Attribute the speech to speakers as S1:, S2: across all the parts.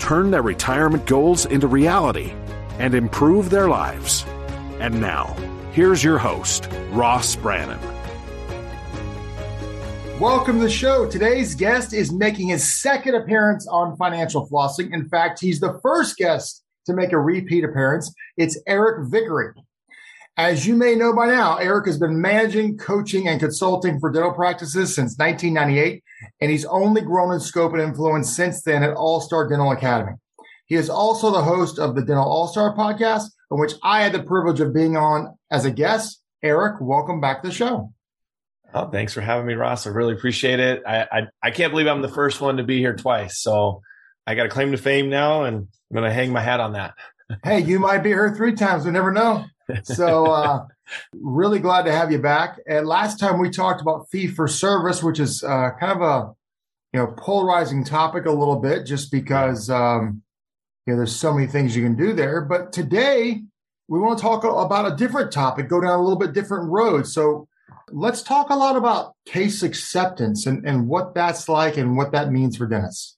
S1: turn their retirement goals into reality, and improve their lives. And now, here's your host, Ross Brannan.
S2: Welcome to the show. Today's guest is making his second appearance on Financial Flossing. In fact, he's the first guest to make a repeat appearance. It's Eric Vickery. As you may know by now, Eric has been managing, coaching, and consulting for dental practices since 1998, and he's only grown in scope and influence since then at All Star Dental Academy. He is also the host of the Dental All Star podcast, in which I had the privilege of being on as a guest. Eric, welcome back to the show.
S3: Oh, thanks for having me, Ross. I really appreciate it. I, I, I can't believe I'm the first one to be here twice. So I got a claim to fame now, and I'm going to hang my hat on that.
S2: hey, you might be here three times. We never know. So, uh, really glad to have you back. And last time we talked about fee for service, which is uh, kind of a you know polarizing topic a little bit, just because um, you know there's so many things you can do there. But today we want to talk about a different topic, go down a little bit different road. So let's talk a lot about case acceptance and, and what that's like and what that means for dentists.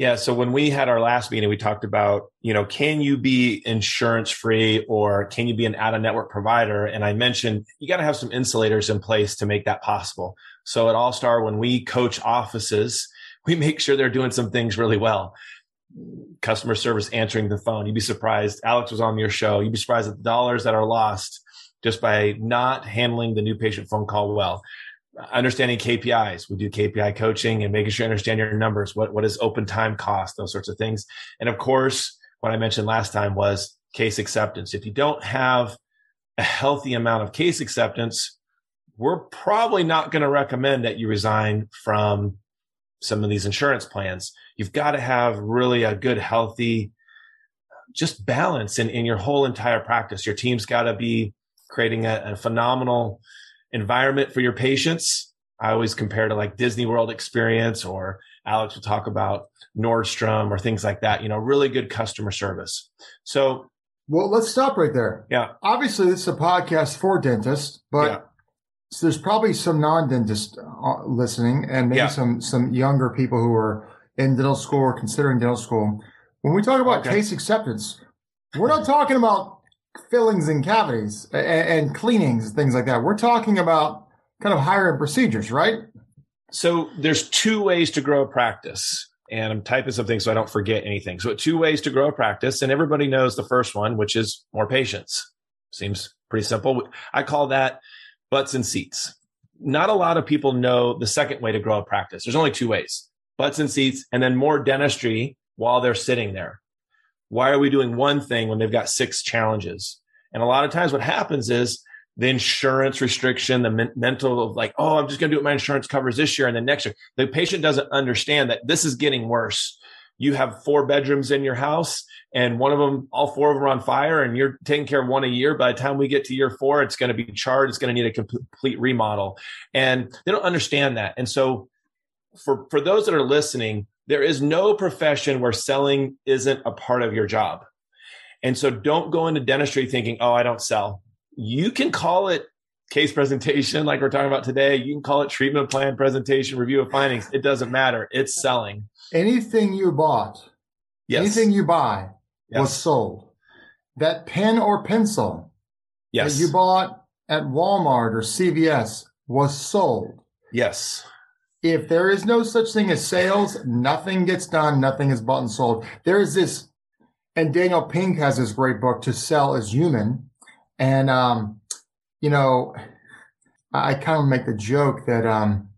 S3: Yeah. So when we had our last meeting, we talked about, you know, can you be insurance free or can you be an out of network provider? And I mentioned you got to have some insulators in place to make that possible. So at All Star, when we coach offices, we make sure they're doing some things really well. Customer service answering the phone. You'd be surprised. Alex was on your show. You'd be surprised at the dollars that are lost just by not handling the new patient phone call well understanding KPIs. We do KPI coaching and making sure you understand your numbers. What, what does open time cost? Those sorts of things. And of course, what I mentioned last time was case acceptance. If you don't have a healthy amount of case acceptance, we're probably not going to recommend that you resign from some of these insurance plans. You've got to have really a good, healthy, just balance in, in your whole entire practice. Your team's got to be creating a, a phenomenal environment for your patients. I always compare to like Disney World experience or Alex will talk about Nordstrom or things like that, you know, really good customer service. So,
S2: well, let's stop right there.
S3: Yeah.
S2: Obviously, this is a podcast for dentists, but yeah. so there's probably some non-dentists uh, listening and maybe yeah. some, some younger people who are in dental school or considering dental school. When we talk about okay. case acceptance, we're not talking about fillings and cavities and, and cleanings, things like that. We're talking about kind of higher end procedures, right?
S3: So there's two ways to grow a practice. And I'm typing something so I don't forget anything. So two ways to grow a practice. And everybody knows the first one, which is more patients. Seems pretty simple. I call that butts and seats. Not a lot of people know the second way to grow a practice. There's only two ways butts and seats, and then more dentistry while they're sitting there why are we doing one thing when they've got six challenges? And a lot of times what happens is the insurance restriction, the men- mental of like, oh, I'm just going to do what my insurance covers this year and then next year. The patient doesn't understand that this is getting worse. You have four bedrooms in your house and one of them, all four of them are on fire and you're taking care of one a year. By the time we get to year four, it's going to be charred. It's going to need a complete remodel. And they don't understand that. And so for, for those that are listening, there is no profession where selling isn't a part of your job. And so don't go into dentistry thinking, oh, I don't sell. You can call it case presentation, like we're talking about today. You can call it treatment plan presentation, review of findings. It doesn't matter. It's selling.
S2: Anything you bought, yes. anything you buy yes. was sold. That pen or pencil yes. that you bought at Walmart or CVS was sold.
S3: Yes
S2: if there is no such thing as sales, nothing gets done, nothing is bought and sold. There is this, and Daniel Pink has this great book, To Sell is Human. And, um, you know, I kind of make the joke that um,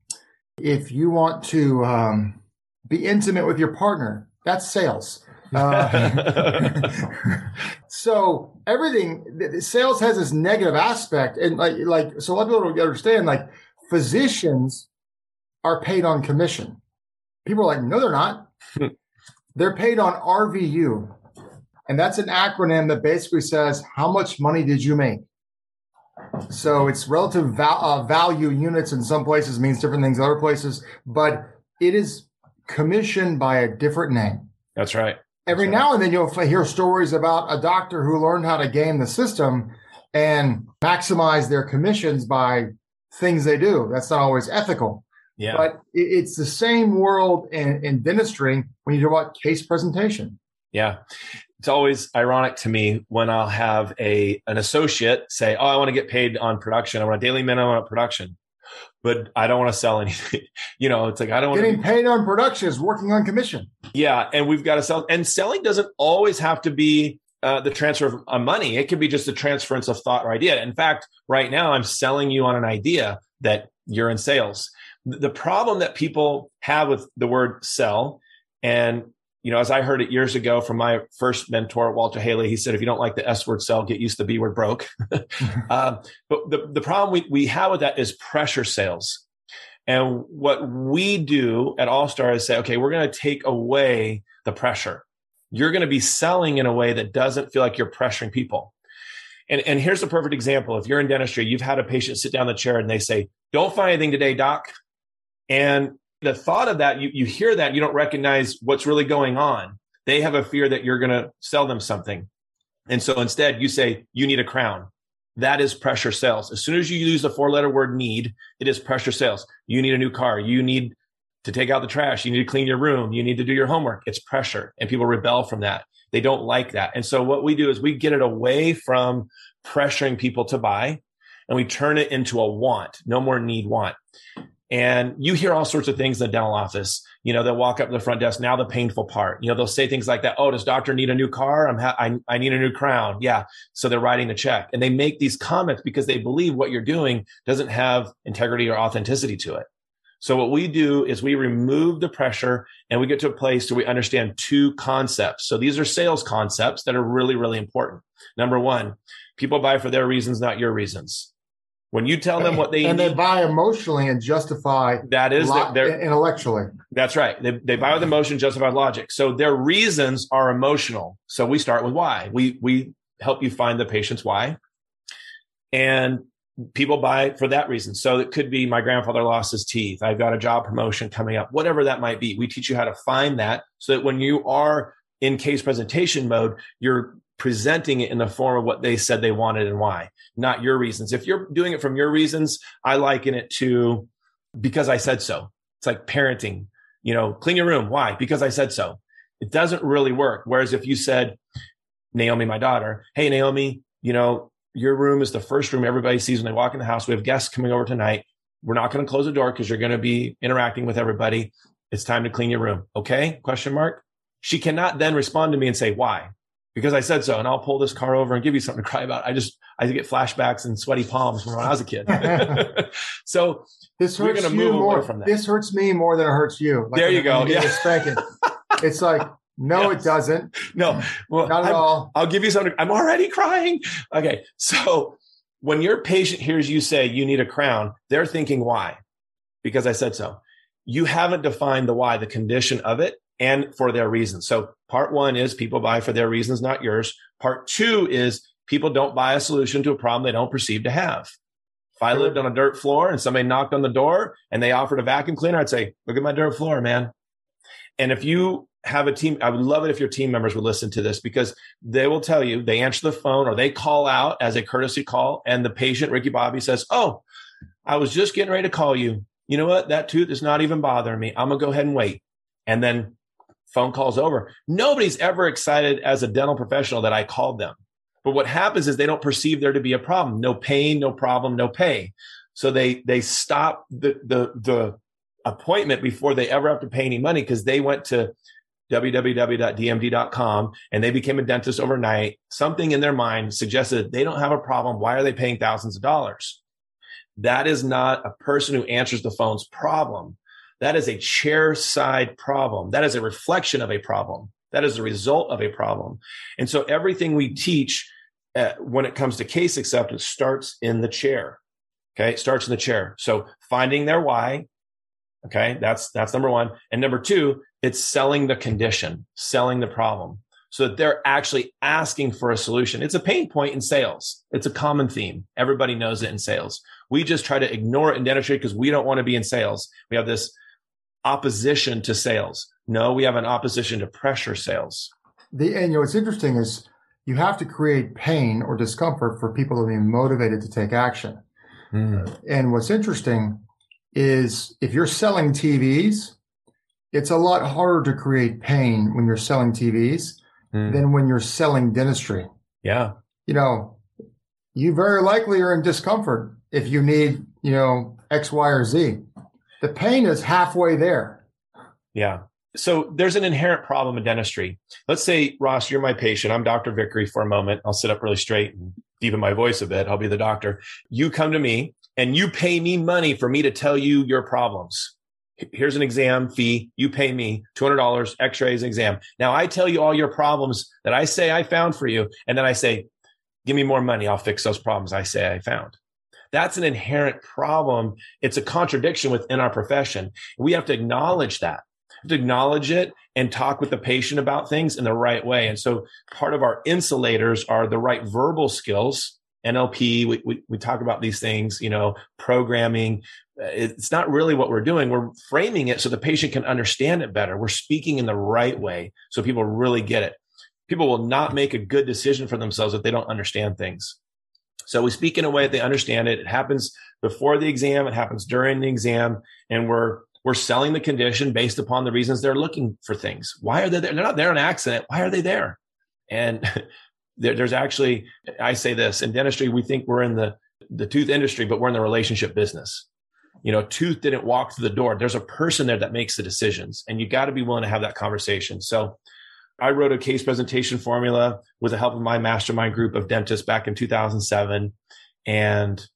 S2: if you want to um, be intimate with your partner, that's sales. Uh, so everything sales has this negative aspect, and like like so a lot of people don't understand. Like physicians are paid on commission. People are like, no, they're not. they're paid on RVU, And that's an acronym that basically says, how much money did you make? So it's relative val- uh, value units in some places means different things in other places, but it is commissioned by a different name.
S3: That's right.
S2: Every
S3: That's
S2: now
S3: right.
S2: and then you'll hear stories about a doctor who learned how to game the system and maximize their commissions by things they do. That's not always ethical.
S3: Yeah.
S2: But it's the same world in, in dentistry when you talk about case presentation.
S3: Yeah. It's always ironic to me when I'll have a an associate say, "Oh, I want to get paid on production. I want a daily minimum on production." But I don't want to sell anything. you know, it's like I don't want
S2: Getting paid on production is working on commission.
S3: Yeah, and we've got to sell and selling doesn't always have to be uh, the transfer of money. It could be just the transference of thought or idea. In fact, right now I'm selling you on an idea that you're in sales. The problem that people have with the word sell and you know, as I heard it years ago from my first mentor, Walter Hailey, he said, if you don't like the S word sell, get used to the B word broke. um, but the, the problem we, we have with that is pressure sales. And what we do at All Star is say, okay, we're going to take away the pressure. You're going to be selling in a way that doesn't feel like you're pressuring people. And, and here's a perfect example. If you're in dentistry, you've had a patient sit down in the chair and they say, don't find anything today, doc. And the thought of that, you, you hear that, you don't recognize what's really going on. They have a fear that you're going to sell them something. And so instead, you say, you need a crown. That is pressure sales. As soon as you use the four letter word need, it is pressure sales. You need a new car. You need to take out the trash. You need to clean your room. You need to do your homework. It's pressure. And people rebel from that. They don't like that. And so what we do is we get it away from pressuring people to buy and we turn it into a want. No more need want. And you hear all sorts of things in the dental office. You know, they'll walk up to the front desk. Now the painful part. You know, they'll say things like that. Oh, does doctor need a new car? I'm ha- I, I need a new crown. Yeah. So they're writing the check, and they make these comments because they believe what you're doing doesn't have integrity or authenticity to it. So what we do is we remove the pressure and we get to a place where we understand two concepts. So these are sales concepts that are really, really important. Number one, people buy for their reasons, not your reasons. When you tell them what they
S2: and
S3: need,
S2: they buy emotionally and justify
S3: that is
S2: lo-
S3: their,
S2: intellectually.
S3: that's right. They, they buy with emotion, justified logic. So their reasons are emotional. So we start with why. We we help you find the patient's why, and people buy for that reason. So it could be my grandfather lost his teeth. I've got a job promotion coming up. Whatever that might be, we teach you how to find that so that when you are in case presentation mode, you're presenting it in the form of what they said they wanted and why, not your reasons. If you're doing it from your reasons, I liken it to because I said so. It's like parenting, you know, clean your room. Why? Because I said so. It doesn't really work. Whereas if you said, Naomi, my daughter, hey, Naomi, you know, your room is the first room everybody sees when they walk in the house. We have guests coming over tonight. We're not going to close the door because you're going to be interacting with everybody. It's time to clean your room. Okay? Question mark. She cannot then respond to me and say, why? Because I said so. And I'll pull this car over and give you something to cry about. I just, I get flashbacks and sweaty palms from when I was a kid. so
S2: This hurts you more.
S3: from that.
S2: This hurts me more than it hurts you.
S3: There you go, yeah.
S2: spanking. it's like, no,
S3: Yes.
S2: it doesn't.
S3: no, well,
S2: Not at
S3: I'm-
S2: all.
S3: I'll give you something. I'm already crying. Okay. So when your patient hears you say you need a crown, they're thinking why? Because I said so. You haven't defined the why, the condition of it and for their reasons. So part one is people buy for their reasons, not yours. Part two is people don't buy a solution to a problem they don't perceive to have. If I lived on a dirt floor and somebody knocked on the door and they offered a vacuum cleaner, I'd say, look at my dirt floor, man. And if you have a team, I would love it if your team members would listen to this because they will tell you they answer the phone or they call out as a courtesy call. And the patient, Ricky Bobby, says, Oh, I was just getting ready to call you. You know what? That tooth is not even bothering me. I'm going to go ahead and wait. And then phone calls over. Nobody's ever excited as a dental professional that I called them. But what happens is they don't perceive there to be a problem. No pain, no problem, no pay. So they they stop the the the appointment before they ever have to pay any money because they went to www.dmd.com and they became a dentist overnight. Something in their mind suggested they don't have a problem. Why are they paying thousands of dollars? That is not a person who answers the phone's problem. That is a chair side problem. That is a reflection of a problem. That is a result of a problem. And so everything we teach uh, when it comes to case acceptance starts in the chair. Okay. It starts in the chair. So finding their why. Okay. That's, that's number one. And number two, it's selling the condition, selling the problem. so that they're actually asking for a solution. It's a pain point in sales. It's a common theme. Everybody knows it in sales. We just try to ignore it in dentistry because we don't want to be in sales. We have this opposition to sales. No, we have an opposition to pressure sales.
S2: The, and you know, what's interesting is you have to create pain or discomfort for people to be motivated to take action. Mm. And what's interesting is if you're selling TVs, it's a lot harder to create pain when you're selling TVs mm. than when you're selling dentistry.
S3: Yeah.
S2: You know, you very likely are in discomfort if you need, you know, X, Y, or Z. The pain is halfway there.
S3: Yeah. So there's an inherent problem in dentistry. Let's say, Ross, you're my patient. I'm Dr. Vickery for a moment. I'll sit up really straight and deepen my voice a bit. I'll be the doctor. You come to me and you pay me money for me to tell you your problems here's an exam fee. You pay me $200, x-rays, exam. Now I tell you all your problems that I say I found for you. And then I say, give me more money. I'll fix those problems I say I found. That's an inherent problem. It's a contradiction within our profession. We have to acknowledge that, to acknowledge it and talk with the patient about things in the right way. And so part of our insulators are the right verbal skills NLP, we, we, we, talk about these things, you know, programming. Uh, it's not really what we're doing. We're framing it so the patient can understand it better. We're speaking in the right way so people really get it. People will not make a good decision for themselves if they don't understand things. So we speak in a way that they understand it. It happens before the exam. It happens during the exam. And we're, we're selling the condition based upon the reasons they're looking for things. Why are they there? They're not there on accident. Why are they there? And there, there's actually, I say this in dentistry, we think we're in the, the tooth industry, but we're in the relationship business. You know, tooth didn't walk through the door. There's a person there that makes the decisions, and you got to be willing to have that conversation. So, I wrote a case presentation formula with the help of my mastermind group of dentists back in 2007. And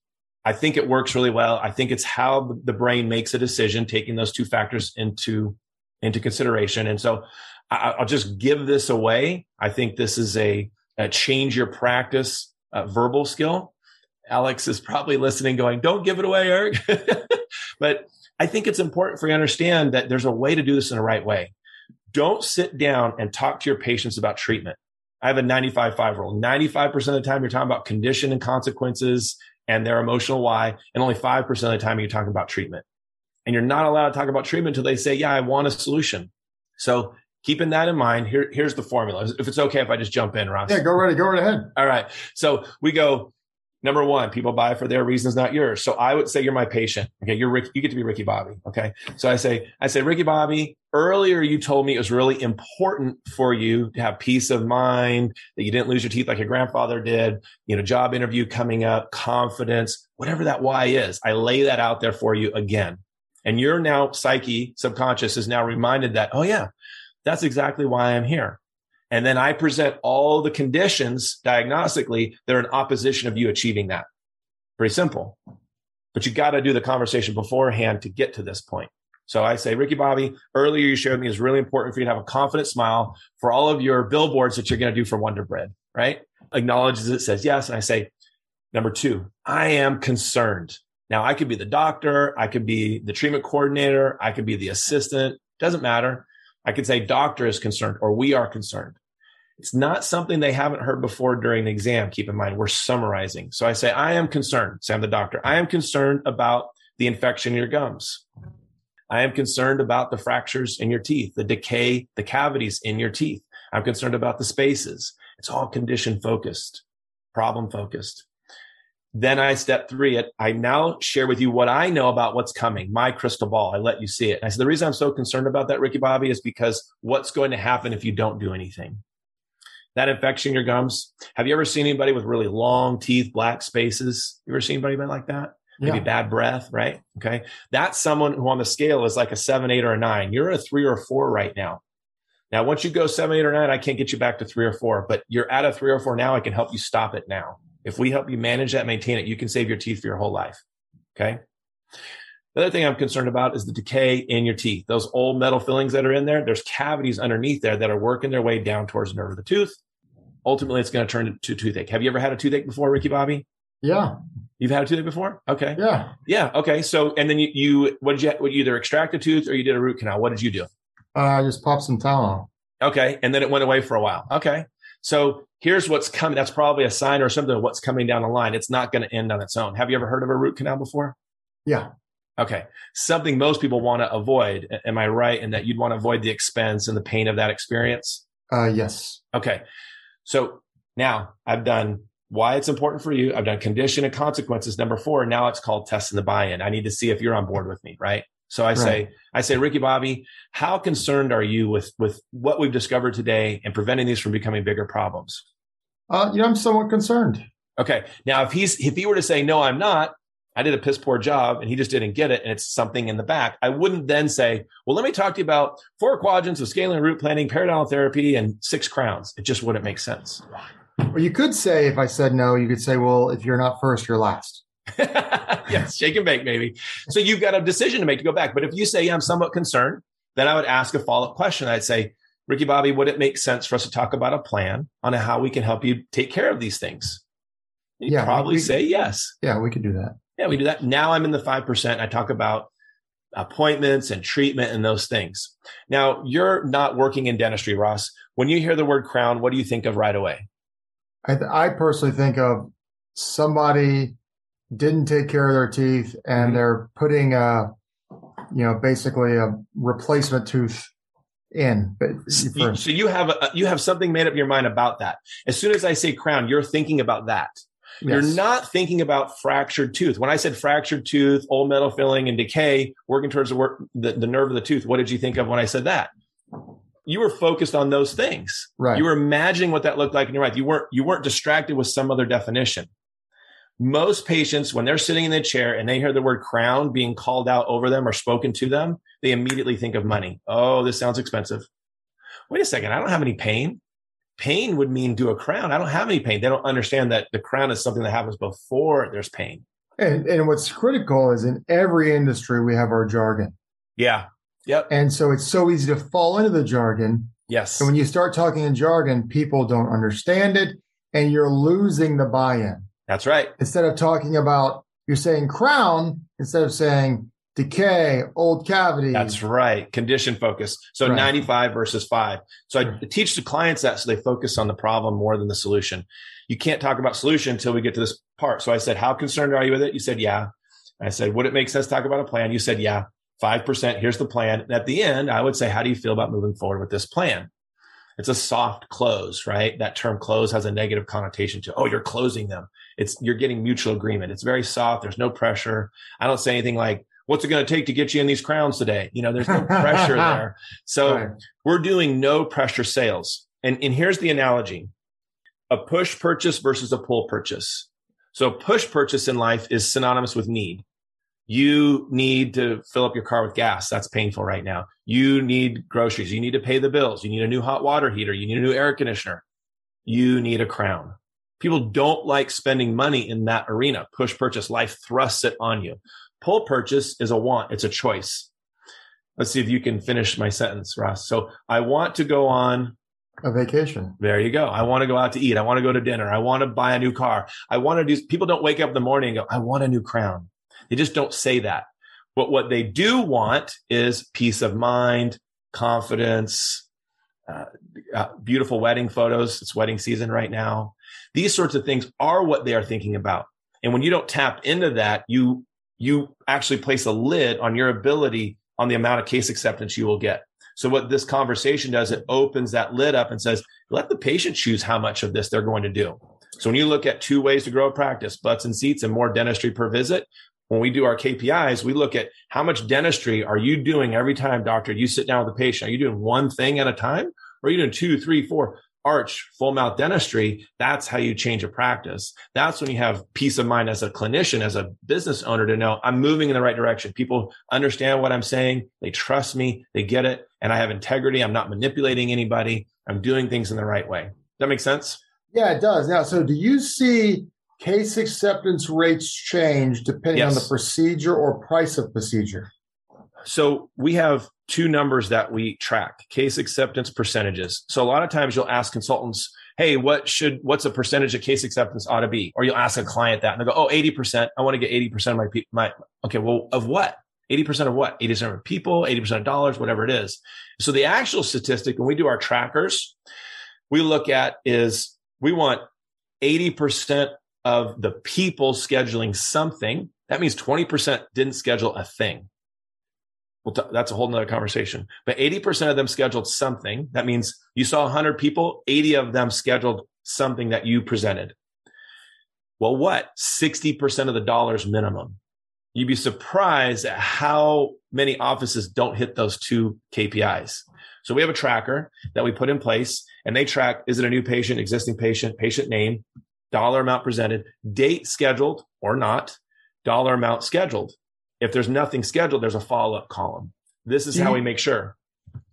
S3: I think it works really well. I think it's how the brain makes a decision, taking those two factors into, into consideration. And so I, will just give this away. I think this is a, uh, change your practice uh, verbal skill. Alex is probably listening, going, "Don't give it away, Eric." but I think it's important for you to understand that there's a way to do this in the right way. Don't sit down and talk to your patients about treatment. I have a 95-5 rule. 95% of the time you're talking about condition and consequences and their emotional why, and only 5% of the time you're talking about treatment. And you're not allowed to talk about treatment until they say, yeah, I want a solution. So keeping that in mind, here, here's the formula. If it's okay if I just jump in, Ross.
S2: Yeah, go right, go right ahead.
S3: All right. So we go number one, people buy for their reasons, not yours. So I would say you're my patient. Okay. You're Rick, you get to be Ricky Bobby. Okay. So I say, I say, Ricky Bobby, earlier you told me it was really important for you to have peace of mind, that you didn't lose your teeth like your grandfather did, you know, job interview coming up, confidence, whatever that why is. I lay that out there for you again. And your now psyche, subconscious is now reminded that, oh yeah, that's exactly why I'm here. And then I present all the conditions diagnostically that are in opposition of you achieving that. Pretty simple. But you got to do the conversation beforehand to get to this point. So I say, Ricky Bobby, earlier you showed me is really important for you to have a confident smile for all of your billboards that you're going to do for Wonder Bread, right? Acknowledges it, says yes. And I say, number two, I am concerned. Now I could be the doctor. I could be the treatment coordinator. I could be the assistant. Doesn't matter. I could say doctor is concerned or we are concerned. It's not something they haven't heard before during the exam. Keep in mind, we're summarizing. So I say, I am concerned. Say I'm the doctor. I am concerned about the infection in your gums. I am concerned about the fractures in your teeth, the decay, the cavities in your teeth. I'm concerned about the spaces. It's all condition focused, problem focused. Then I step three it. I now share with you what I know about what's coming, my crystal ball. I let you see it. And I said, the reason I'm so concerned about that, Ricky Bobby, is because what's going to happen if you don't do anything? That infection in your gums. Have you ever seen anybody with really long teeth, black spaces? You ever seen anybody like that? Maybe yeah. bad breath, right? Okay. That's someone who on the scale is like a seven, eight, or a nine. You're a three or a four right now. Now, once you go seven, eight, or nine, I can't get you back to three or four, but you're at a three or four now. I can help you stop it now. If we help you manage that, maintain it, you can save your teeth for your whole life. Okay. The other thing I'm concerned about is the decay in your teeth. Those old metal fillings that are in there, there's cavities underneath there that are working their way down towards the nerve of the tooth. Ultimately, it's going to turn into toothache. Have you ever had a toothache before, Ricky Bobby?
S2: Yeah.
S3: You've had a toothache before? Okay.
S2: Yeah.
S3: Yeah. Okay. So, and then you, you what did you, what, you either extract a tooth or you did a root canal? What did you do?
S2: Uh, I just popped some Tylenol.
S3: Okay. And then it went away for a while. Okay. So here's what's coming. That's probably a sign or something of what's coming down the line. It's not going to end on its own. Have you ever heard of a root canal before?
S2: Yeah.
S3: Okay. Something most people want to avoid. Am I right in that you'd want to avoid the expense and the pain of that experience?
S2: Uh, yes.
S3: Okay. So now I've done why it's important for you. I've done condition and consequences. Number four. Now it's called testing the buy-in. I need to see if you're on board with me, right? So I right. say, I say, Ricky Bobby, how concerned are you with, with what we've discovered today and preventing these from becoming bigger problems?
S2: Uh, you know, I'm somewhat concerned.
S3: Okay. Now, if he's, if he were to say, no, I'm not, I did a piss poor job and he just didn't get it and it's something in the back. I wouldn't then say, well, let me talk to you about four quadrants of scaling root planing, periodontal therapy, and six crowns. It just wouldn't make sense.
S2: Well, you could say, if I said no, you could say, well, if you're not first, you're last.
S3: yes, shake and bake, maybe. So you've got a decision to make to go back. But if you say, yeah, I'm somewhat concerned, then I would ask a follow up question. I'd say, Ricky Bobby, would it make sense for us to talk about a plan on how we can help you take care of these things? You'd yeah, probably we, say yes.
S2: Yeah, we could do that.
S3: Yeah, we do that. Now I'm in the 5%. I talk about appointments and treatment and those things. Now you're not working in dentistry, Ross. When you hear the word crown, what do you think of right away?
S2: I, th- I personally think of somebody didn't take care of their teeth and mm-hmm. they're putting a, you know, basically a replacement tooth in. But
S3: so you have a, you have something made up in your mind about that. As soon as I say crown, you're thinking about that. Yes. You're not thinking about fractured tooth. When I said fractured tooth, old metal filling, and decay, working towards the, work, the, the nerve of the tooth, what did you think of when I said that? You were focused on those things.
S2: Right.
S3: You were imagining what that looked like in your life. You weren't you weren't distracted with some other definition. Most patients, when they're sitting in the chair and they hear the word crown being called out over them or spoken to them, they immediately think of money. Oh, this sounds expensive. Wait a second. I don't have any pain pain would mean do a crown. I don't have any pain. They don't understand that the crown is something that happens before there's pain.
S2: And, and what's critical is in every industry, we have our jargon.
S3: Yeah. Yep.
S2: And so it's so easy to fall into the jargon.
S3: Yes.
S2: And when you start talking in jargon, people don't understand it and you're losing the buy in.
S3: That's right.
S2: Instead of talking about, you're saying crown instead of saying decay, old cavity.
S3: That's right. Condition focus. So right. 95 versus five. So I teach the clients that so they focus on the problem more than the solution. You can't talk about solution until we get to this part. So I said, how concerned are you with it? You said, yeah. I said, would it make sense to talk about a plan? You said, yeah. 5%. Here's the plan. And at the end, I would say, how do you feel about moving forward with this plan? It's a soft close, right? That term close has a negative connotation to, oh, you're closing them. It's, you're getting mutual agreement. It's very soft. There's no pressure. I don't say anything like, what's it going to take to get you in these crowns today? You know, there's no pressure there. So right. we're doing no pressure sales. And, and here's the analogy a push purchase versus a pull purchase. So push purchase in life is synonymous with need. You need to fill up your car with gas. That's painful right now. You need groceries. You need to pay the bills. You need a new hot water heater. You need a new air conditioner. You need a crown. People don't like spending money in that arena. Push purchase. Life thrusts it on you. Pull purchase is a want, it's a choice. Let's see if you can finish my sentence, Ross. So I want to go on
S2: a vacation.
S3: There you go. I want to go out to eat. I want to go to dinner. I want to buy a new car. I want to do, people don't wake up in the morning and go, I want a new crown. They just don't say that. But what they do want is peace of mind, confidence, uh, uh, beautiful wedding photos. It's wedding season right now. These sorts of things are what they are thinking about. And when you don't tap into that, you you actually place a lid on your ability on the amount of case acceptance you will get. So what this conversation does, it opens that lid up and says, let the patient choose how much of this they're going to do. So when you look at two ways to grow a practice, butts and seats and more dentistry per visit, when we do our KPIs, we look at how much dentistry are you doing every time, doctor, you sit down with the patient. Are you doing one thing at a time? Or are you doing two, three, four? arch full mouth dentistry, that's how you change a practice. That's when you have peace of mind as a clinician, as a business owner to know I'm moving in the right direction. People understand what I'm saying. They trust me. They get it. And I have integrity. I'm not manipulating anybody. I'm doing things in the right way. Does that make sense?
S2: Yeah, it does. Now, so do you see case acceptance rates change depending yes. on the procedure or price of procedure?
S3: So we have two numbers that we track case acceptance percentages. So a lot of times you'll ask consultants, Hey, what should, what's a percentage of case acceptance ought to be? Or you'll ask a client that and they'll go, Oh, 80%. I want to get 80% of my, my, okay. Well, of what? 80% of what? 80% of people, 80% of dollars, whatever it is. So the actual statistic when we do our trackers, we look at is we want 80% of the people scheduling something. That means 20% didn't schedule a thing. Well, t- that's a whole nother conversation. But 80% of them scheduled something. That means you saw 100 people, 80 of them scheduled something that you presented. Well, what? 60% of the dollars minimum. You'd be surprised at how many offices don't hit those two KPIs. So we have a tracker that we put in place and they track, is it a new patient, existing patient, patient name, dollar amount presented, date scheduled or not, dollar amount scheduled. If there's nothing scheduled, there's a follow up column. This is do how you, we make sure.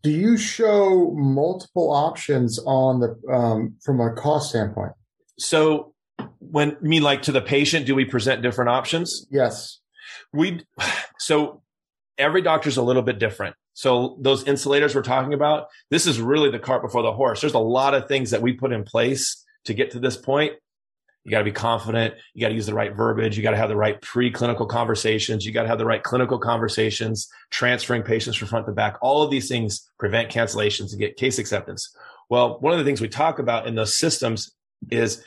S2: Do you show multiple options on the um, from a cost standpoint?
S3: So, when I mean like to the patient, do we present different options?
S2: Yes.
S3: We so every doctor's a little bit different. So those insulators we're talking about, this is really the cart before the horse. There's a lot of things that we put in place to get to this point you got to be confident. You got to use the right verbiage. You got to have the right preclinical conversations. You got to have the right clinical conversations, transferring patients from front to back. All of these things prevent cancellations and get case acceptance. Well, one of the things we talk about in those systems is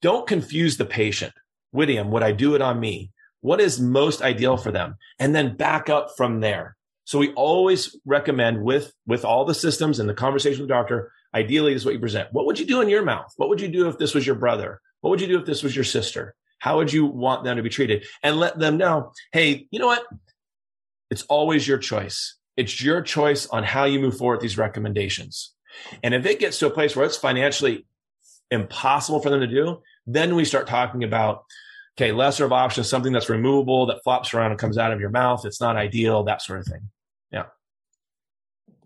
S3: don't confuse the patient. Whittiam, would I do it on me? What is most ideal for them? And then back up from there. So we always recommend with, with all the systems and the conversation with the doctor, ideally is what you present. What would you do in your mouth? What would you do if this was your brother? What would you do if this was your sister? How would you want them to be treated? And let them know, hey, you know what? It's always your choice. It's your choice on how you move forward with these recommendations. And if it gets to a place where it's financially impossible for them to do, then we start talking about, okay, lesser of options, something that's removable that flops around and comes out of your mouth. It's not ideal, that sort of thing. Yeah.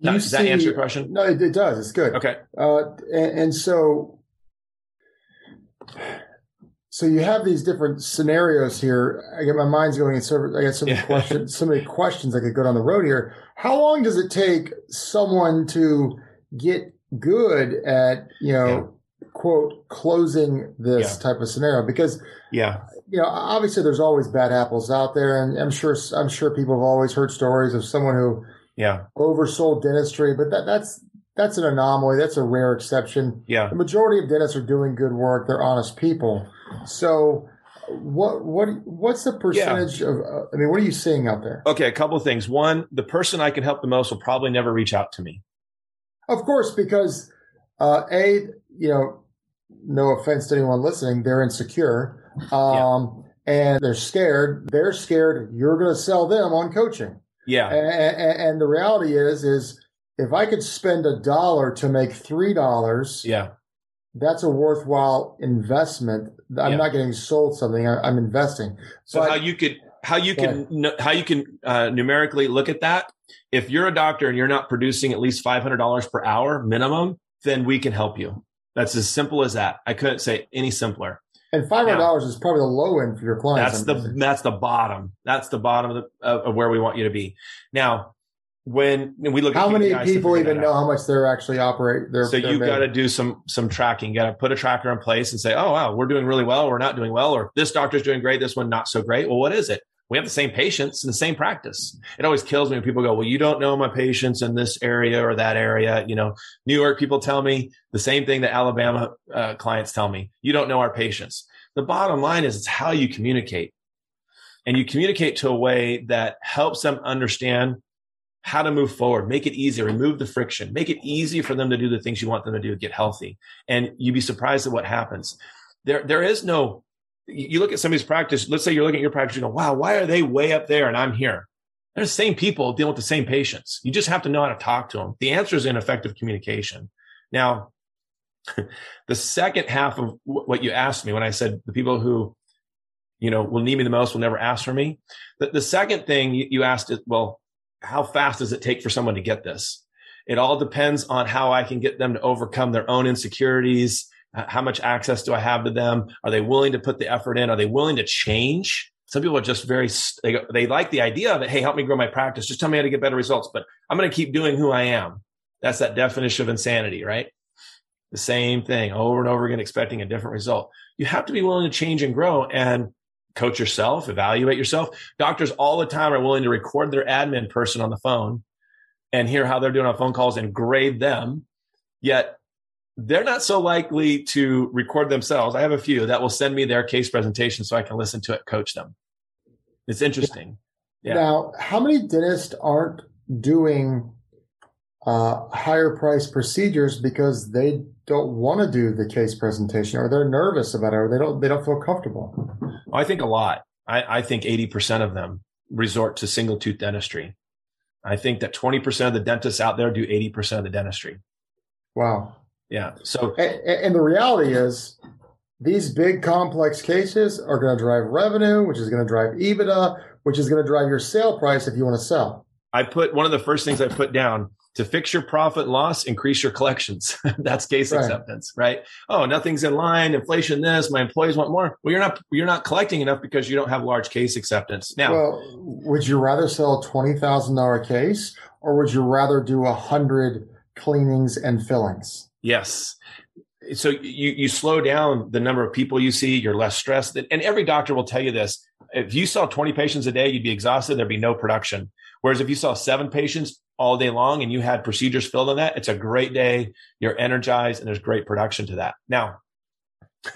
S3: does see, that answer your question?
S2: No, it, it does. It's good.
S3: Okay.
S2: Uh, and, and so so you have these different scenarios here. I get my mind's going in service. I got so many yeah. questions, so many questions I could go down the road here. How long does it take someone to get good at, you know, yeah. quote, closing this yeah. type of scenario? Because,
S3: yeah,
S2: you know, obviously there's always bad apples out there. And I'm sure, I'm sure people have always heard stories of someone who,
S3: yeah,
S2: oversold dentistry, but that, that's, that's an anomaly. That's a rare exception.
S3: Yeah.
S2: The majority of dentists are doing good work. They're honest people. So what what what's the percentage yeah. of uh, I mean what are you seeing out there?
S3: Okay, a couple of things. One, the person I can help the most will probably never reach out to me.
S2: Of course because uh a you know no offense to anyone listening, they're insecure. Um yeah. and they're scared. They're scared you're going to sell them on coaching.
S3: Yeah.
S2: And, and the reality is is if I could spend a dollar to make three dollars,
S3: yeah,
S2: that's a worthwhile investment. I'm yeah. not getting sold something; I, am investing.
S3: So but, how you could how you can how you can uh, numerically look at that? If you're a doctor and you're not producing at least five hundred dollars per hour minimum, then we can help you. That's as simple as that. I couldn't say any simpler.
S2: And five hundred dollars is probably the low end for your clients.
S3: That's the that's the bottom. That's the bottom of, the, of where we want you to be. Now, when we look at
S2: how many people even know how much they're actually operate
S3: their, so you've got to do some some tracking. You got to put a tracker in place and say oh wow we're doing really well we're not doing well or this doctor's doing great this one not so great. Well what is it? We have the same patients and the same practice. It always kills me when people go well you don't know my patients in this area or that area. You know new york people tell me the same thing that alabama uh, clients tell me. You don't know our patients. The bottom line is it's how you communicate. And you communicate to a way that helps them understand how to move forward, make it easier, remove the friction, make it easy for them to do the things you want them to do, get healthy. And you'd be surprised at what happens. There, there is no, you look at somebody's practice, let's say you're looking at your practice, you go, wow, why are they way up there and I'm here? They're the same people dealing with the same patients. You just have to know how to talk to them. The answer is in effective communication. Now, the second half of what you asked me when I said the people who, you know, will need me the most will never ask for me. The, the second thing you asked is, well, how fast does it take for someone to get this? It all depends on how I can get them to overcome their own insecurities. Uh, how much access do I have to them? Are they willing to put the effort in? Are they willing to change? Some people are just very, they, they like the idea of it. Hey, help me grow my practice. Just tell me how to get better results, but I'm going to keep doing who I am. That's that definition of insanity, right? The same thing over and over again, expecting a different result. You have to be willing to change and grow. And coach yourself, evaluate yourself. Doctors all the time are willing to record their admin person on the phone and hear how they're doing on phone calls and grade them. Yet they're not so likely to record themselves. I have a few that will send me their case presentation so I can listen to it, coach them. It's interesting.
S2: Yeah. Now, how many dentists aren't doing uh, higher price procedures because they don't want to do the case presentation or they're nervous about it or they don't they don't feel comfortable?
S3: I think a lot. I, I think 80% of them resort to single tooth dentistry. I think that 20% of the dentists out there do 80% of the dentistry.
S2: Wow.
S3: Yeah. So,
S2: and, and the reality is, these big complex cases are going to drive revenue, which is going to drive EBITDA, which is going to drive your sale price if you want to sell.
S3: I put one of the first things I put down to fix your profit loss, increase your collections. That's case right. acceptance, right? Oh, nothing's in line, inflation this, my employees want more. Well, you're not you're not collecting enough because you don't have large case acceptance. Now well,
S2: would you rather sell a twenty thousand dollar case or would you rather do a hundred cleanings and fillings?
S3: Yes. So you you slow down the number of people you see, you're less stressed. And every doctor will tell you this. If you saw 20 patients a day, you'd be exhausted, there'd be no production. Whereas if you saw seven patients all day long and you had procedures filled on that, it's a great day. You're energized and there's great production to that. Now,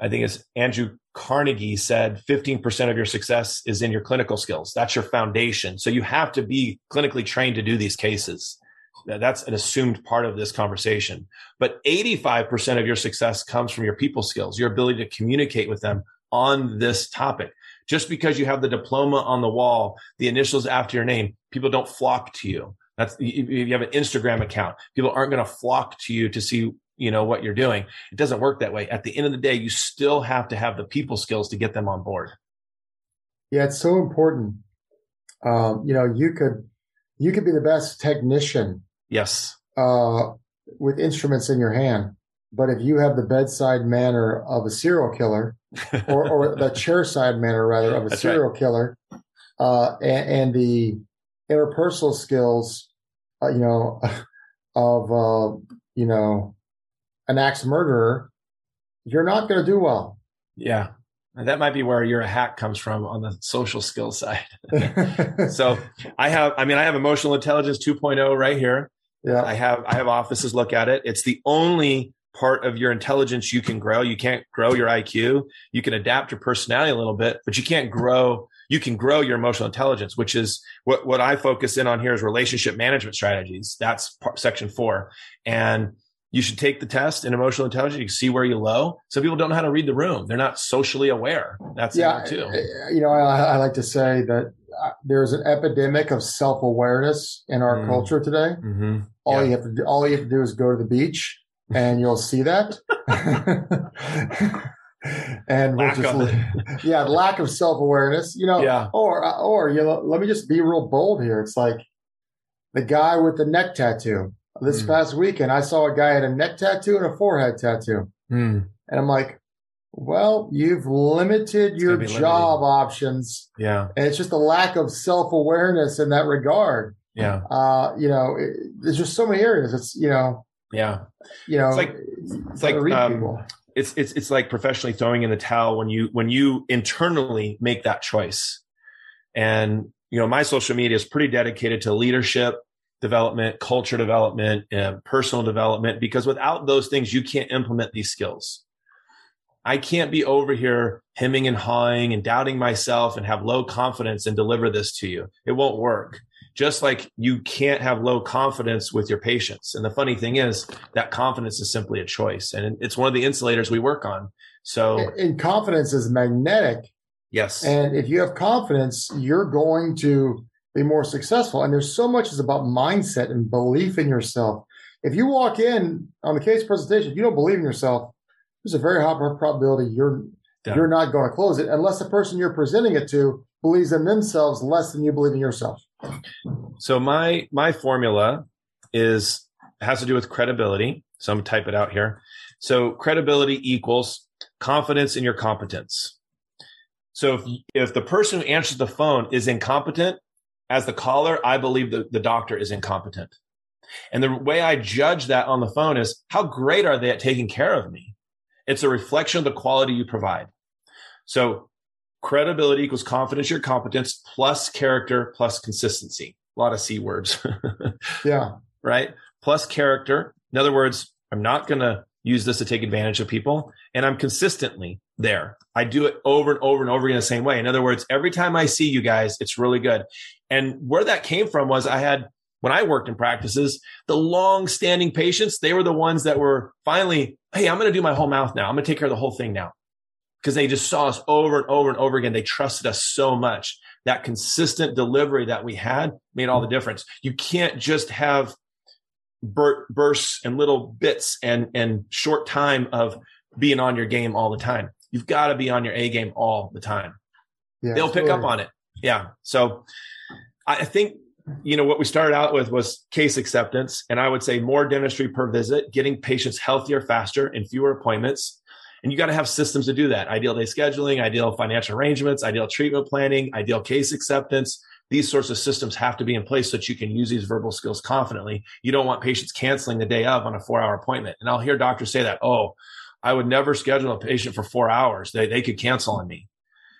S3: I think it's Andrew Carnegie said 15% of your success is in your clinical skills. That's your foundation. So you have to be clinically trained to do these cases. That's an assumed part of this conversation. But 85% of your success comes from your people skills, your ability to communicate with them on this topic. Just because you have the diploma on the wall, the initials after your name, people don't flock to you. That's if you have an Instagram account, people aren't going to flock to you to see you know what you're doing. It doesn't work that way. At the end of the day, you still have to have the people skills to get them on board.
S2: Yeah, it's so important. Um, you know, you could you could be the best technician.
S3: Yes.
S2: Uh, with instruments in your hand, but if you have the bedside manner of a serial killer, or, or the chairside manner rather of a That's serial right. killer, uh, and, and, the interpersonal skills, uh, you know, of uh, you know, an axe murderer, you're not going to do well.
S3: Yeah. And that might be where your hack comes from on the social skill side. so I have, I mean, I have emotional intelligence 2.0 right here. Yeah. I have, I have offices look at it. It's the only part of your intelligence you can grow. You can't grow your IQ. You can adapt your personality a little bit, but you can't grow. You can grow your emotional intelligence, which is what, what I focus in on here is relationship management strategies. That's part, section four. And you should take the test in emotional intelligence. You can see where you're low. Some people don't know how to read the room. They're not socially aware. That's yeah, too.
S2: You know, I, I, like to say that uh, there's an epidemic of self awareness in our mm. culture today. Mm-hmm. All yeah. you have to do, all you have to do is go to the beach and you'll see that. and we'll just, yeah, lack of self awareness, you know, yeah. or, or, you know, let me just be real bold here. It's like the guy with the neck tattoo this mm. past weekend. I saw a guy had a neck tattoo and a forehead tattoo. Mm. And I'm like, well, you've limited it's your job limited. options.
S3: Yeah.
S2: And it's just a lack of self awareness in that regard.
S3: Yeah.
S2: Uh, you know, it, there's just so many areas. It's, you know,
S3: yeah.
S2: You know,
S3: it's like it's like um, it's it's it's like professionally throwing in the towel when you when you internally make that choice. And you know, my social media is pretty dedicated to leadership development, culture development, and personal development because without those things you can't implement these skills. I can't be over here hemming and hawing and doubting myself and have low confidence and deliver this to you. It won't work just like you can't have low confidence with your patients. And the funny thing is that confidence is simply a choice. And it's one of the insulators we work on. So
S2: and confidence is magnetic.
S3: Yes.
S2: And if you have confidence, you're going to be more successful. And there's so much is about mindset and belief in yourself. If you walk in on the case presentation, you don't believe in yourself, there's a very high probability you're Done. you're not going to close it unless the person you're presenting it to believes in themselves less than you believe in yourself.
S3: So my my formula is has to do with credibility. So I'm gonna type it out here. So credibility equals confidence in your competence. So if if the person who answers the phone is incompetent, as the caller, I believe that the doctor is incompetent. And the way I judge that on the phone is how great are they at taking care of me? It's a reflection of the quality you provide. So credibility equals confidence your competence plus character plus consistency. A lot of C words.
S2: yeah.
S3: Right. Plus character. In other words, I'm not going to use this to take advantage of people. And I'm consistently there. I do it over and over and over again the same way. In other words, every time I see you guys, it's really good. And where that came from was I had, when I worked in practices, the long standing patients, they were the ones that were finally, Hey, I'm going to do my whole mouth now. I'm going to take care of the whole thing now. Because they just saw us over and over and over again. They trusted us so much. That consistent delivery that we had made all the difference. You can't just have bursts and little bits and and short time of being on your game all the time. You've got to be on your A game all the time. Yeah, They'll pick up on it. Yeah. So I think you know what we started out with was case acceptance and I would say more dentistry per visit, getting patients healthier faster in fewer appointments. And you got to have systems to do that. Ideal day scheduling, ideal financial arrangements, ideal treatment planning, ideal case acceptance these sorts of systems have to be in place so that you can use these verbal skills confidently. You don't want patients canceling the day of on a four hour appointment. And I'll hear doctors say that, oh, I would never schedule a patient for four hours. They, they could cancel on me.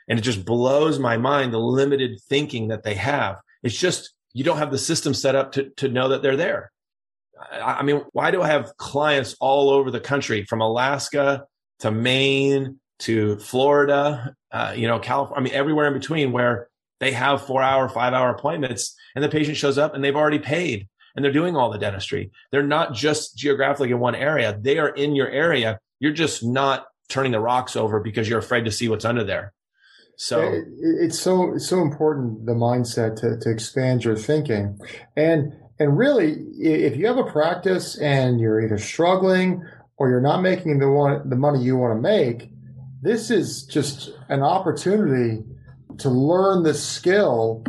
S3: And it just blows my mind the limited thinking that they have. It's just, you don't have the system set up to, to know that they're there. I, I mean, why do I have clients all over the country from Alaska to Maine to Florida, uh, you know, California, I mean, everywhere in between where they have four hour, five hour appointments and the patient shows up and they've already paid and they're doing all the dentistry. They're not just geographically in one area. They are in your area. You're just not turning the rocks over because you're afraid to see what's under there. So
S2: it's so it's so important the mindset to to expand your thinking, and and really if you have a practice and you're either struggling or you're not making the one the money you want to make, this is just an opportunity to learn the skill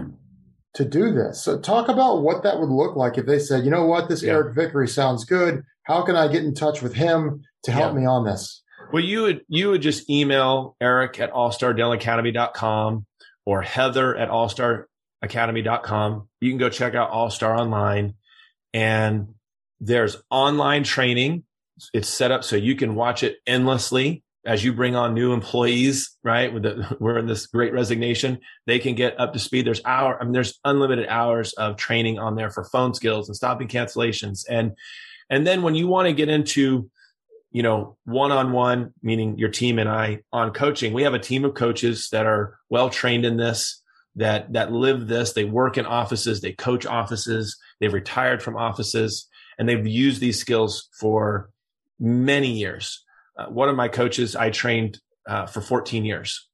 S2: to do this. So talk about what that would look like if they said, you know what, this yeah. Eric Vickery sounds good. How can I get in touch with him to help yeah. me on this?
S3: Well, you would you would just email Eric at allstardentalacademy.com or Heather at allstaracademy.com. You can go check out Allstar online and there's online training. It's set up so you can watch it endlessly as you bring on new employees, right? With the, we're in this great resignation, they can get up to speed. There's hour, I mean, there's unlimited hours of training on there for phone skills and stopping cancellations. And, and then when you want to get into, you know, one-on-one, meaning your team and I on coaching, we have a team of coaches that are well trained in this, that, that live this. They work in offices, they coach offices, they've retired from offices, and they've used these skills for many years uh, one of my coaches I trained uh, for 14 years.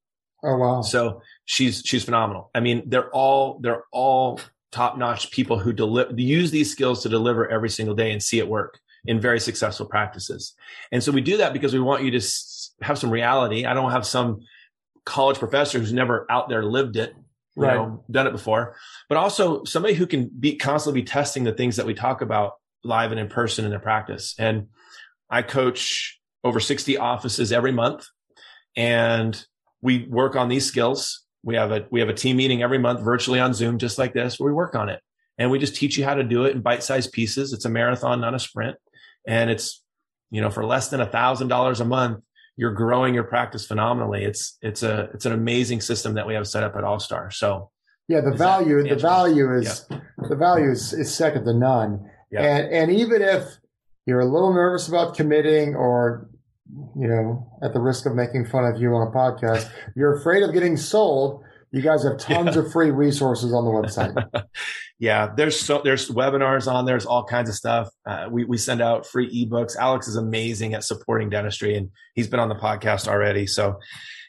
S2: Oh wow!
S3: So she's she's phenomenal. I mean, they're all they're all top notch people who deliver use these skills to deliver every single day and see it work in very successful practices. And so we do that because we want you to have some reality. I don't have some college professor who's never out there lived it, you right. know, done it before, but also somebody who can be constantly be testing the things that we talk about live and in person in their practice. And I coach over 60 offices every month. And we work on these skills. We have a, we have a team meeting every month virtually on Zoom, just like this, where we work on it. And we just teach you how to do it in bite sized pieces. It's a marathon, not a sprint. And it's, you know, for less than a thousand dollars a month, you're growing your practice phenomenally. It's, it's a, it's an amazing system that we have set up at All Star. So
S2: yeah, the value, the value is, yeah. the value is, is second to none. Yeah. And, and even if you're a little nervous about committing or you know, at the risk of making fun of you on a podcast, you're afraid of getting sold. You guys have tons yeah. of free resources on the website.
S3: yeah, there's so there's webinars on there's all kinds of stuff. Uh, we we send out free ebooks. Alex is amazing at supporting dentistry, and he's been on the podcast already. So,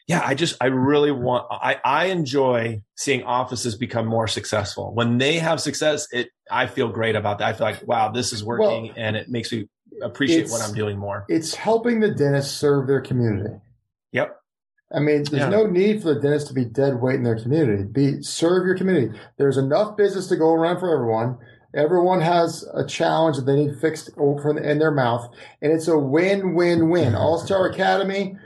S3: yeah, I just I really want I I enjoy seeing offices become more successful. When they have success, it I feel great about that. I feel like wow, this is working, well, and it makes me appreciate what I'm doing more.
S2: It's helping the dentist serve their community.
S3: Yep.
S2: I mean, there's yeah. no need for the dentist to be dead weight in their community. Be serve your community. There's enough business to go around for everyone. Everyone has a challenge that they need fixed in their mouth, and it's a win-win-win. All Star Academy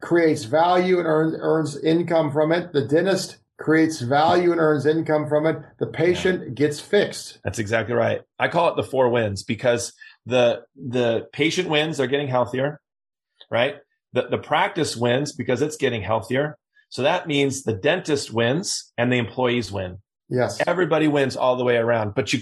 S2: creates value and earns, earns income from it. The dentist creates value and earns income from it. The patient yeah. gets fixed.
S3: That's exactly right. I call it the four wins because the the patient wins they're getting healthier right the, the practice wins because it's getting healthier So that means the dentist wins and the employees win.
S2: Yes.
S3: Everybody wins all the way around, but you,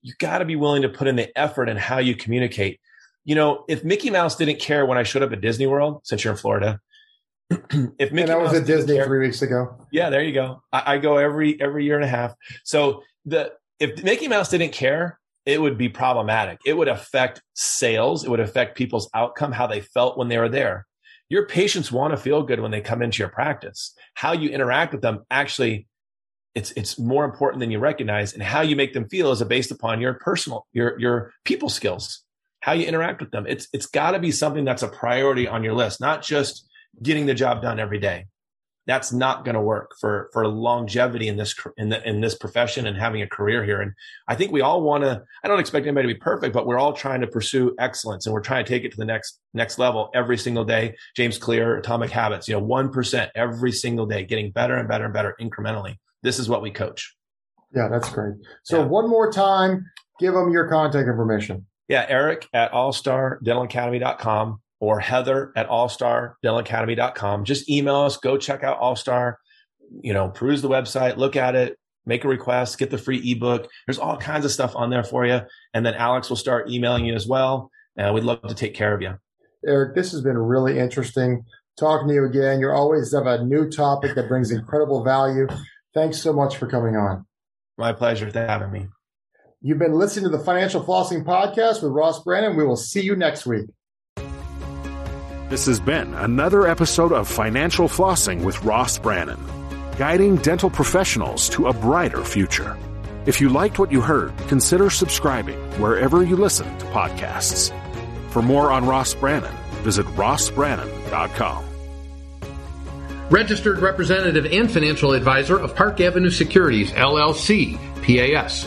S3: you got to be willing to put in the effort and how you communicate. You know, if Mickey Mouse didn't care when I showed up at Disney World, since you're in Florida,
S2: if Mickey and I was Mouse at Disney care, three weeks ago.
S3: Yeah, there you go. I, I go every every year and a half. So the if Mickey Mouse didn't care, it would be problematic. It would affect sales. It would affect people's outcome, how they felt when they were there. Your patients want to feel good when they come into your practice. How you interact with them actually it's it's more important than you recognize and how you make them feel is based upon your personal your your people skills how you interact with them it's it's got to be something that's a priority on your list not just getting the job done every day that's not going to work for for longevity in this in the, in this profession and having a career here and i think we all want to i don't expect anybody to be perfect but we're all trying to pursue excellence and we're trying to take it to the next next level every single day james clear atomic habits you know 1% every single day getting better and better and better incrementally this is what we coach.
S2: Yeah, that's great. So yeah. one more time, give them your contact information.
S3: Yeah, Eric at allstardentalacademy.com or Heather at allstardentalacademy.com. Just email us, go check out Allstar, you know, peruse the website, look at it, make a request, get the free ebook. There's all kinds of stuff on there for you. And then Alex will start emailing you as well. And we'd love to take care of you.
S2: Eric, this has been really interesting talking to you again. You're always have a new topic that brings incredible value. Thanks so much for coming on.
S3: My pleasure for having me.
S2: You've been listening to the Financial Flossing Podcast with Ross Brannan. We will see you next week.
S1: This has been another episode of Financial Flossing with Ross Brannan, guiding dental professionals to a brighter future. If you liked what you heard, consider subscribing wherever you listen to podcasts. For more on Ross Brannan, visit rossbrannan.com
S4: registered representative and financial advisor of Park Avenue Securities, LLC, PAS,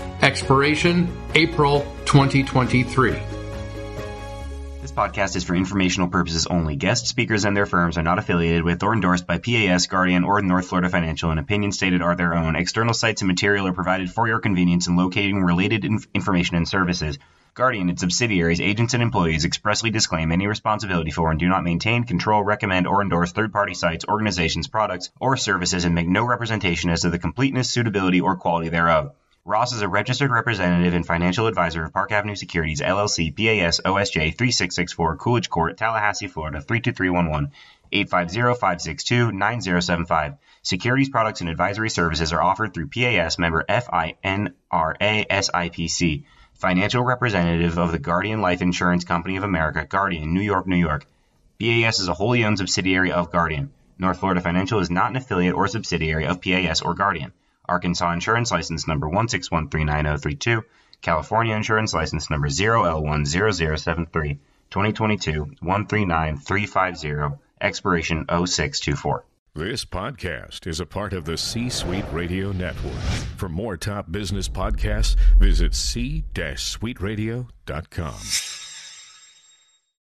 S4: expiration April 2023.
S5: This podcast is for informational purposes only. Guest speakers and their firms are not affiliated with or endorsed by PAS, Guardian, or North Florida Financial, and opinions stated are their own. External sites and material are provided for your convenience in locating related inf- information and services. Guardian, its subsidiaries, agents, and employees expressly disclaim any responsibility for and do not maintain, control, recommend, or endorse third-party sites, organizations, products, or services and make no representation as to the completeness, suitability, or quality thereof. Ross is a registered representative and financial advisor of Park Avenue Securities, LLC, PAS, OSJ 3664, Coolidge Court, Tallahassee, Florida 32311, 850-562-9075. Securities products and advisory services are offered through PAS member FINRA SIPC. Financial representative of the Guardian Life Insurance Company of America, Guardian, New York, New York. PAS is a wholly owned subsidiary of Guardian. North Florida Financial is not an affiliate or subsidiary of PAS or Guardian. Arkansas Insurance License Number 1613932. California Insurance License Number 0L10073. 2022 139350. Expiration 0624.
S1: This podcast is a part of the C Suite Radio Network. For more top business podcasts, visit c-suiteradio.com.